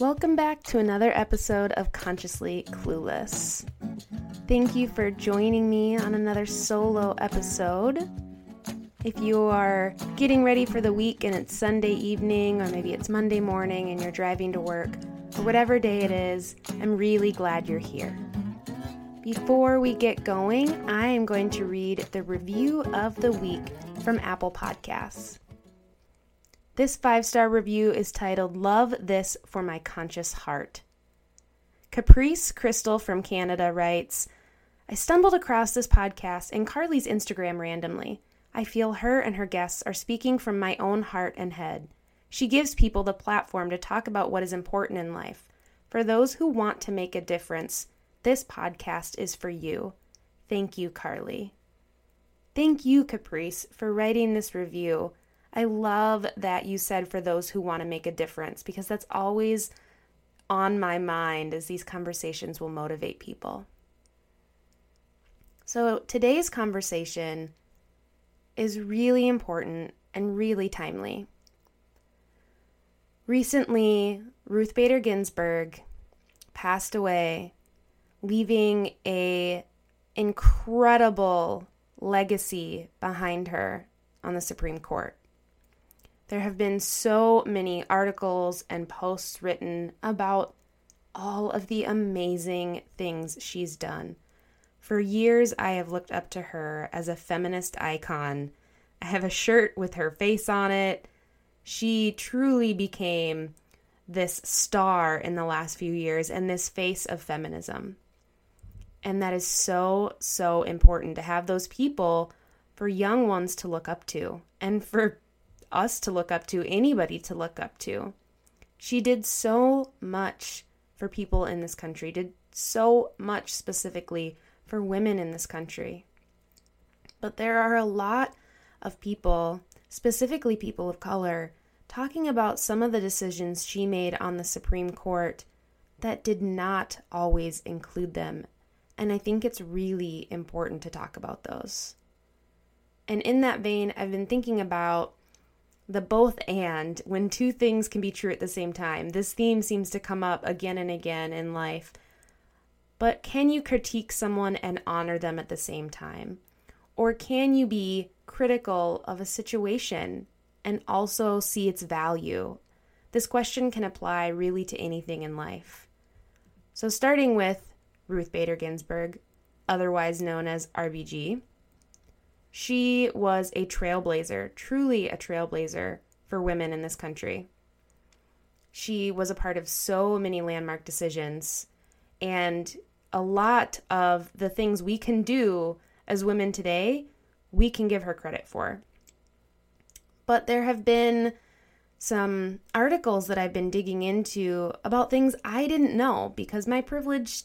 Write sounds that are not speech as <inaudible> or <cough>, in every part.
Welcome back to another episode of Consciously Clueless. Thank you for joining me on another solo episode. If you are getting ready for the week and it's Sunday evening, or maybe it's Monday morning and you're driving to work, or whatever day it is, I'm really glad you're here. Before we get going, I am going to read the review of the week from Apple Podcasts. This five star review is titled Love This for My Conscious Heart. Caprice Crystal from Canada writes I stumbled across this podcast and Carly's Instagram randomly. I feel her and her guests are speaking from my own heart and head. She gives people the platform to talk about what is important in life. For those who want to make a difference, this podcast is for you. Thank you, Carly. Thank you, Caprice, for writing this review. I love that you said for those who want to make a difference because that's always on my mind as these conversations will motivate people. So, today's conversation is really important and really timely. Recently, Ruth Bader Ginsburg passed away, leaving a incredible legacy behind her on the Supreme Court. There have been so many articles and posts written about all of the amazing things she's done. For years, I have looked up to her as a feminist icon. I have a shirt with her face on it. She truly became this star in the last few years and this face of feminism. And that is so, so important to have those people for young ones to look up to and for us to look up to, anybody to look up to. She did so much for people in this country, did so much specifically for women in this country. But there are a lot of people, specifically people of color, talking about some of the decisions she made on the Supreme Court that did not always include them. And I think it's really important to talk about those. And in that vein, I've been thinking about the both and when two things can be true at the same time. This theme seems to come up again and again in life. But can you critique someone and honor them at the same time? Or can you be critical of a situation and also see its value? This question can apply really to anything in life. So, starting with Ruth Bader Ginsburg, otherwise known as RBG, she was a trailblazer, truly a trailblazer for women in this country. She was a part of so many landmark decisions, and a lot of the things we can do as women today, we can give her credit for. But there have been some articles that I've been digging into about things I didn't know because my privilege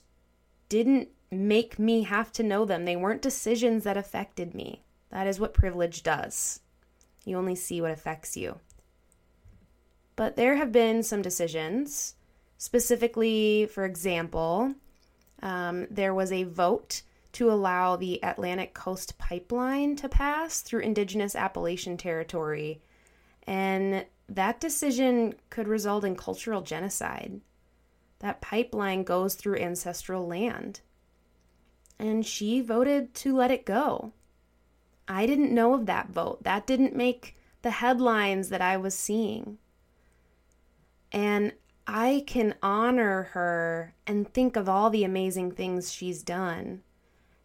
didn't make me have to know them. They weren't decisions that affected me. That is what privilege does. You only see what affects you. But there have been some decisions, specifically, for example, um, there was a vote to allow the Atlantic Coast Pipeline to pass through Indigenous Appalachian Territory. And that decision could result in cultural genocide. That pipeline goes through ancestral land. And she voted to let it go. I didn't know of that vote. That didn't make the headlines that I was seeing. And I can honor her and think of all the amazing things she's done.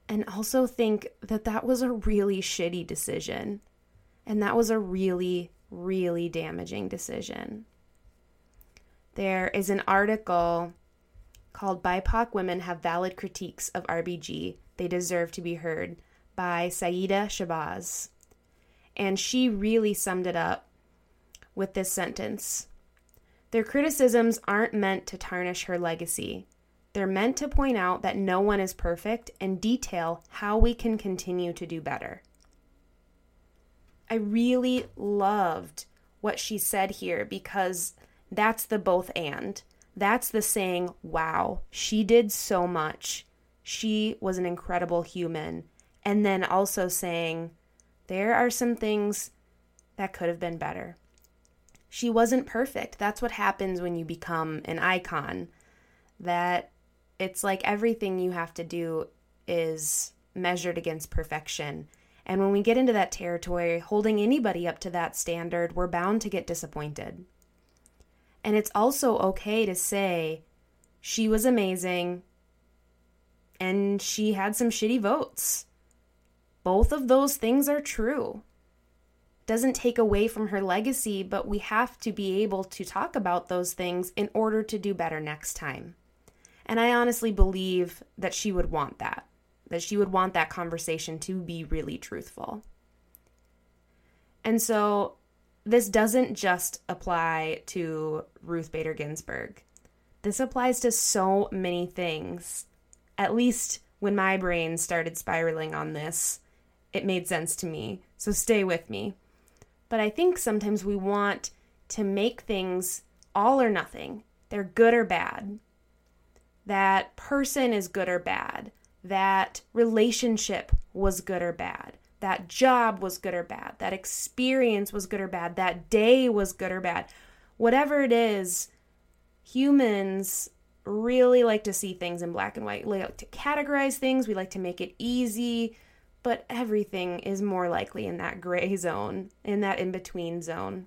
And also think that that was a really shitty decision. And that was a really, really damaging decision. There is an article called BIPOC Women Have Valid Critiques of RBG. They Deserve to Be Heard by Sa'iyda Shabazz. And she really summed it up with this sentence Their criticisms aren't meant to tarnish her legacy. They're meant to point out that no one is perfect and detail how we can continue to do better. I really loved what she said here because that's the both and. That's the saying, wow, she did so much. She was an incredible human and then also saying there are some things that could have been better. She wasn't perfect. That's what happens when you become an icon. That it's like everything you have to do is measured against perfection. And when we get into that territory, holding anybody up to that standard, we're bound to get disappointed. And it's also okay to say, she was amazing and she had some shitty votes. Both of those things are true. Doesn't take away from her legacy, but we have to be able to talk about those things in order to do better next time. And I honestly believe that she would want that, that she would want that conversation to be really truthful. And so this doesn't just apply to Ruth Bader Ginsburg. This applies to so many things. At least when my brain started spiraling on this, it made sense to me. So stay with me. But I think sometimes we want to make things all or nothing. They're good or bad. That person is good or bad. That relationship was good or bad. That job was good or bad. That experience was good or bad. That day was good or bad. Whatever it is, humans really like to see things in black and white. We like to categorize things, we like to make it easy, but everything is more likely in that gray zone, in that in between zone.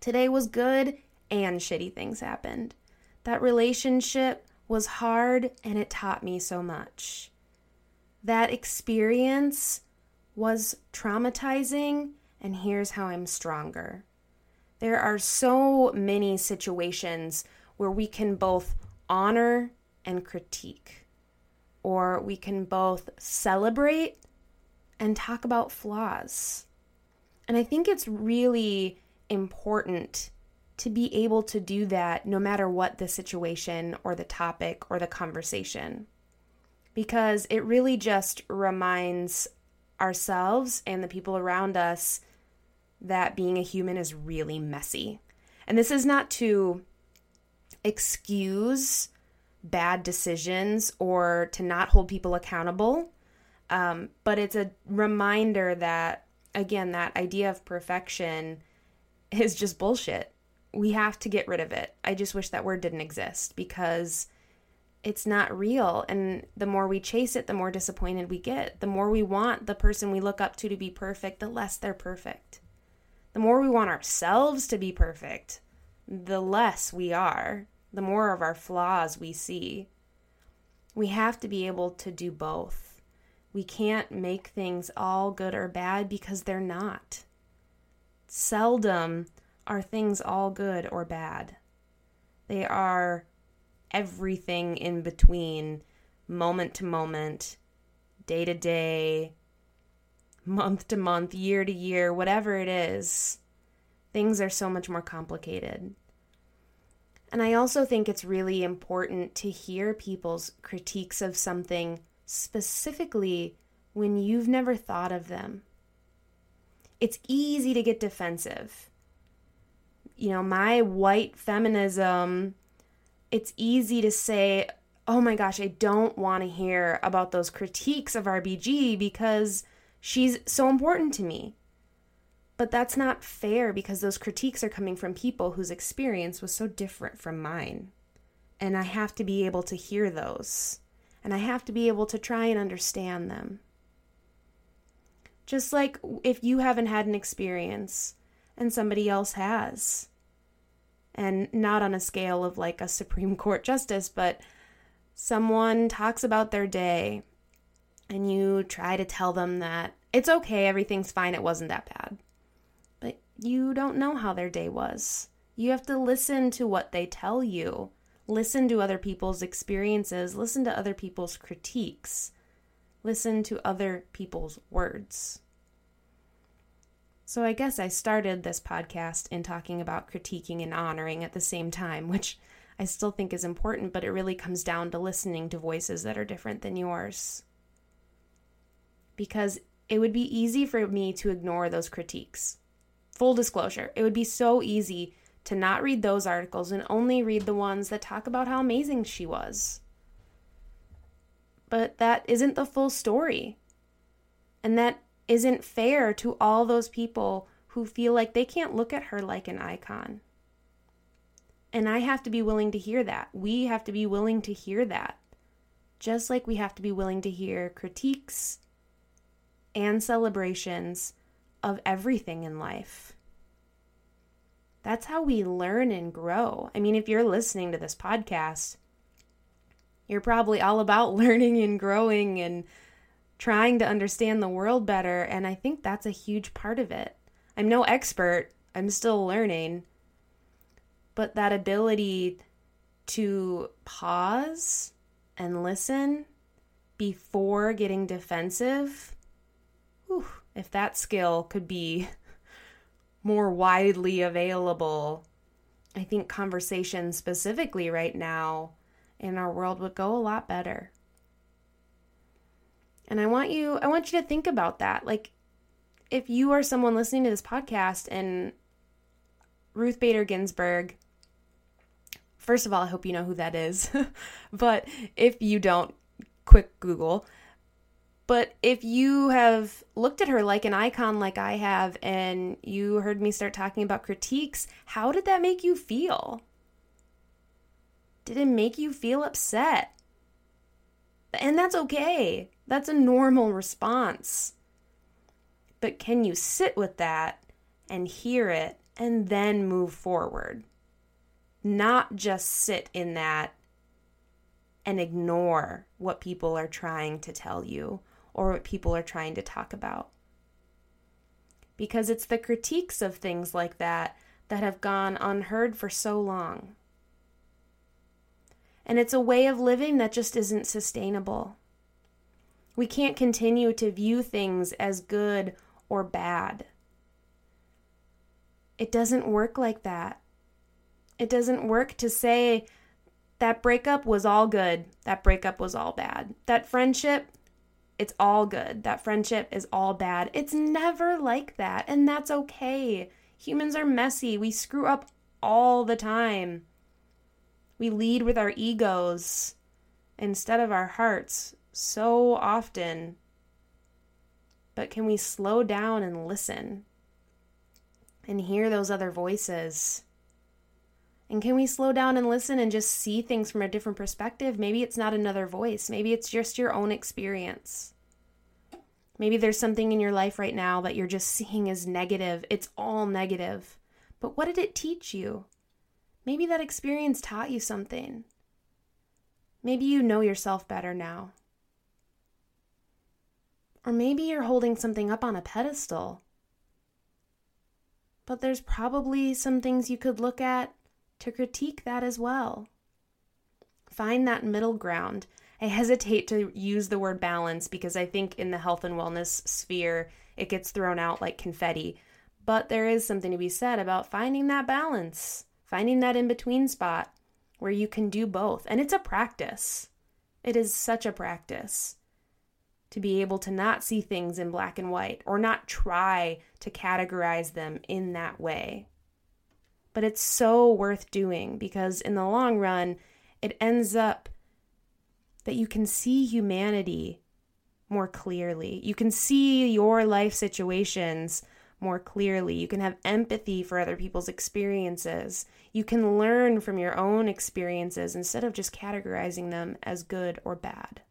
Today was good and shitty things happened. That relationship was hard and it taught me so much. That experience was traumatizing, and here's how I'm stronger. There are so many situations where we can both honor and critique, or we can both celebrate and talk about flaws. And I think it's really important to be able to do that no matter what the situation or the topic or the conversation. Because it really just reminds ourselves and the people around us that being a human is really messy. And this is not to excuse bad decisions or to not hold people accountable, um, but it's a reminder that, again, that idea of perfection is just bullshit. We have to get rid of it. I just wish that word didn't exist because it's not real. And the more we chase it, the more disappointed we get. The more we want the person we look up to to be perfect, the less they're perfect. The more we want ourselves to be perfect, the less we are, the more of our flaws we see. We have to be able to do both. We can't make things all good or bad because they're not. Seldom are things all good or bad. They are everything in between, moment to moment, day to day, month to month, year to year, whatever it is, things are so much more complicated. And I also think it's really important to hear people's critiques of something specifically when you've never thought of them. It's easy to get defensive. You know, my white feminism, it's easy to say, oh my gosh, I don't want to hear about those critiques of RBG because She's so important to me. But that's not fair because those critiques are coming from people whose experience was so different from mine. And I have to be able to hear those. And I have to be able to try and understand them. Just like if you haven't had an experience and somebody else has. And not on a scale of like a Supreme <laughs> Court justice, but someone talks about their day and you try to tell them that it's okay, everything's fine, it wasn't that bad. But you don't know how their day was. You have to listen to what they tell you, listen to other people's experiences, listen to other people's critiques, listen to other people's words. So I guess I started this podcast in talking about critiquing and honoring at the same time, <laughs> which I still think is important, but it really comes down to listening to voices that are different than yours because it would be easy for me to ignore those critiques. Full disclosure, it would be so easy to not read those articles and only read the ones that talk about how amazing she was. But that isn't the full story. And that isn't fair to all those people who feel like they can't look at her like an icon. And I have to be willing to hear that. We have to be willing to hear that. Just like we have to be willing to hear critiques and celebrations of everything in life. That's how we learn and grow. I mean, if you're listening to this podcast, you're probably all about <laughs> learning and growing and trying to understand the world better. And I think that's a huge part of it. I'm no expert, I'm still learning. But that ability to pause and listen before getting defensive, whew, if that skill could be more widely available, I think conversation specifically right now in our world would go a lot better. And I want you I want you to think about that. Like if you are someone listening to this podcast and Ruth Bader Ginsburg First of all, I hope you know who that is. <laughs> but if you don't, quick Google. But if you have looked at her like an icon, like I have, and you heard me start talking about critiques, how did that make you feel? Did it make you feel upset? And that's okay. That's a normal response. But can you sit with that and hear it and then move forward? not just sit in that and ignore what people are trying to tell you or what people are trying to talk about. Because it's the critiques of things like that that have gone unheard for so long. And it's a way of living that just isn't sustainable. We can't continue to view things as good or bad. It doesn't work like that. It doesn't work to say that breakup was all good, that breakup was all bad. That friendship, it's all good. That friendship is all bad. It's never like that, and that's okay. Humans are messy. We screw up all the time. We lead with our egos instead of our hearts so often. But can we slow down and listen and hear those other voices? And can we slow down and listen and just see things from a different perspective? Maybe it's not another voice, maybe it's just your own experience. Maybe there's something in your life right now that you're just seeing as negative. It's all negative. But what did it teach you? Maybe that experience taught you something. Maybe you know yourself better now. Or maybe you're holding something up on a pedestal. But there's probably some things you could look at to critique that as well. Find that middle ground. I hesitate to use the word balance because I think in the health and wellness sphere, it gets thrown out like confetti. But there is something to be said about finding that balance, finding that in between spot where you can do both. And it's a practice. It is such a practice to be able to not see things in black and white or not try to categorize them in that way but it's so worth doing because in the long run, it ends up that you can see humanity more clearly. You can see your life situations more clearly. You can have empathy for other people's experiences. You can learn from your own experiences instead of just categorizing them as good or bad.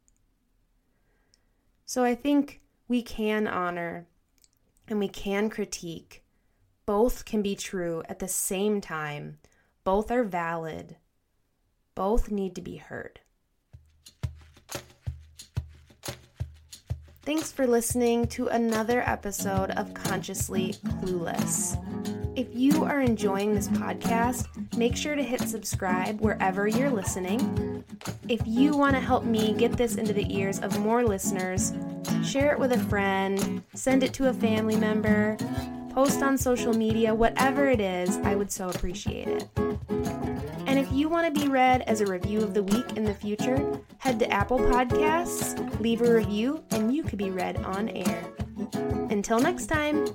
So I think we can honor and we can critique both can be true at the same time. Both are valid. Both need to be heard. Thanks for listening to another episode of Consciously Clueless. If you are enjoying this podcast, make sure to hit subscribe wherever you're listening. If you want to help me get this into the ears of more listeners, share it with a friend, send it to a family member, post on social media, whatever it is, I would so appreciate it. And if you want to be read as a review of the week in the future, head to Apple Podcasts, leave a review, and you could be read on air. Until next time.